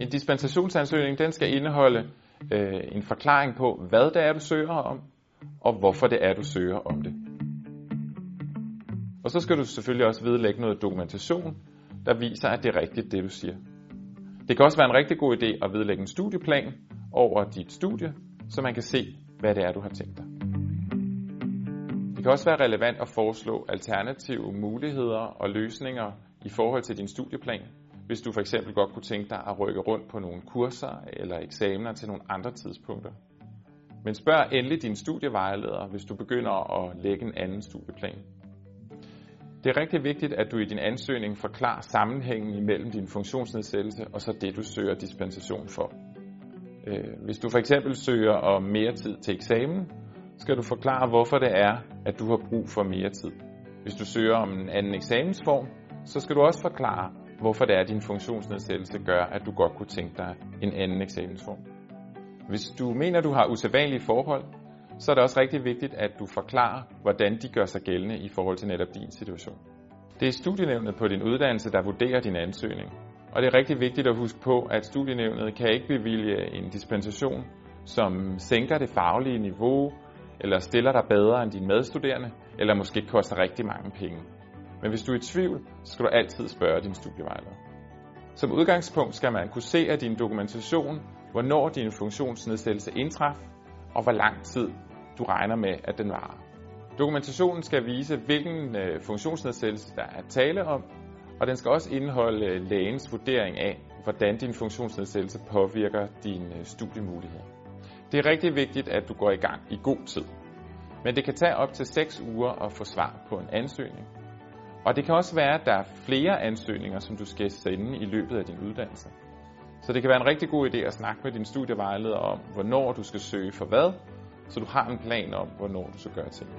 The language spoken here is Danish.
En dispensationsansøgning den skal indeholde øh, en forklaring på, hvad det er, du søger om, og hvorfor det er, du søger om det. Og så skal du selvfølgelig også vedlægge noget dokumentation, der viser, at det er rigtigt, det du siger. Det kan også være en rigtig god idé at vedlægge en studieplan over dit studie, så man kan se, hvad det er, du har tænkt dig. Det kan også være relevant at foreslå alternative muligheder og løsninger i forhold til din studieplan, hvis du for eksempel godt kunne tænke dig at rykke rundt på nogle kurser eller eksamener til nogle andre tidspunkter. Men spørg endelig din studievejleder, hvis du begynder at lægge en anden studieplan. Det er rigtig vigtigt, at du i din ansøgning forklarer sammenhængen imellem din funktionsnedsættelse og så det, du søger dispensation for. Øh, hvis du for eksempel søger om mere tid til eksamen, skal du forklare, hvorfor det er, at du har brug for mere tid. Hvis du søger om en anden eksamensform, så skal du også forklare, hvorfor det er, at din funktionsnedsættelse gør, at du godt kunne tænke dig en anden eksamensform. Hvis du mener, du har usædvanlige forhold, så er det også rigtig vigtigt, at du forklarer, hvordan de gør sig gældende i forhold til netop din situation. Det er studienævnet på din uddannelse, der vurderer din ansøgning. Og det er rigtig vigtigt at huske på, at studienævnet kan ikke bevilge en dispensation, som sænker det faglige niveau, eller stiller dig bedre end dine medstuderende, eller måske koster rigtig mange penge. Men hvis du er i tvivl, så skal du altid spørge din studievejleder. Som udgangspunkt skal man kunne se af din dokumentation, hvornår din funktionsnedsættelse indtræf, og hvor lang tid du regner med, at den varer. Dokumentationen skal vise, hvilken øh, funktionsnedsættelse der er tale om, og den skal også indeholde øh, lægens vurdering af, hvordan din funktionsnedsættelse påvirker dine øh, studiemuligheder. Det er rigtig vigtigt, at du går i gang i god tid. Men det kan tage op til 6 uger at få svar på en ansøgning. Og det kan også være, at der er flere ansøgninger, som du skal sende i løbet af din uddannelse. Så det kan være en rigtig god idé at snakke med din studievejleder om, hvornår du skal søge for hvad, så du har en plan om, hvornår du skal gøre ting.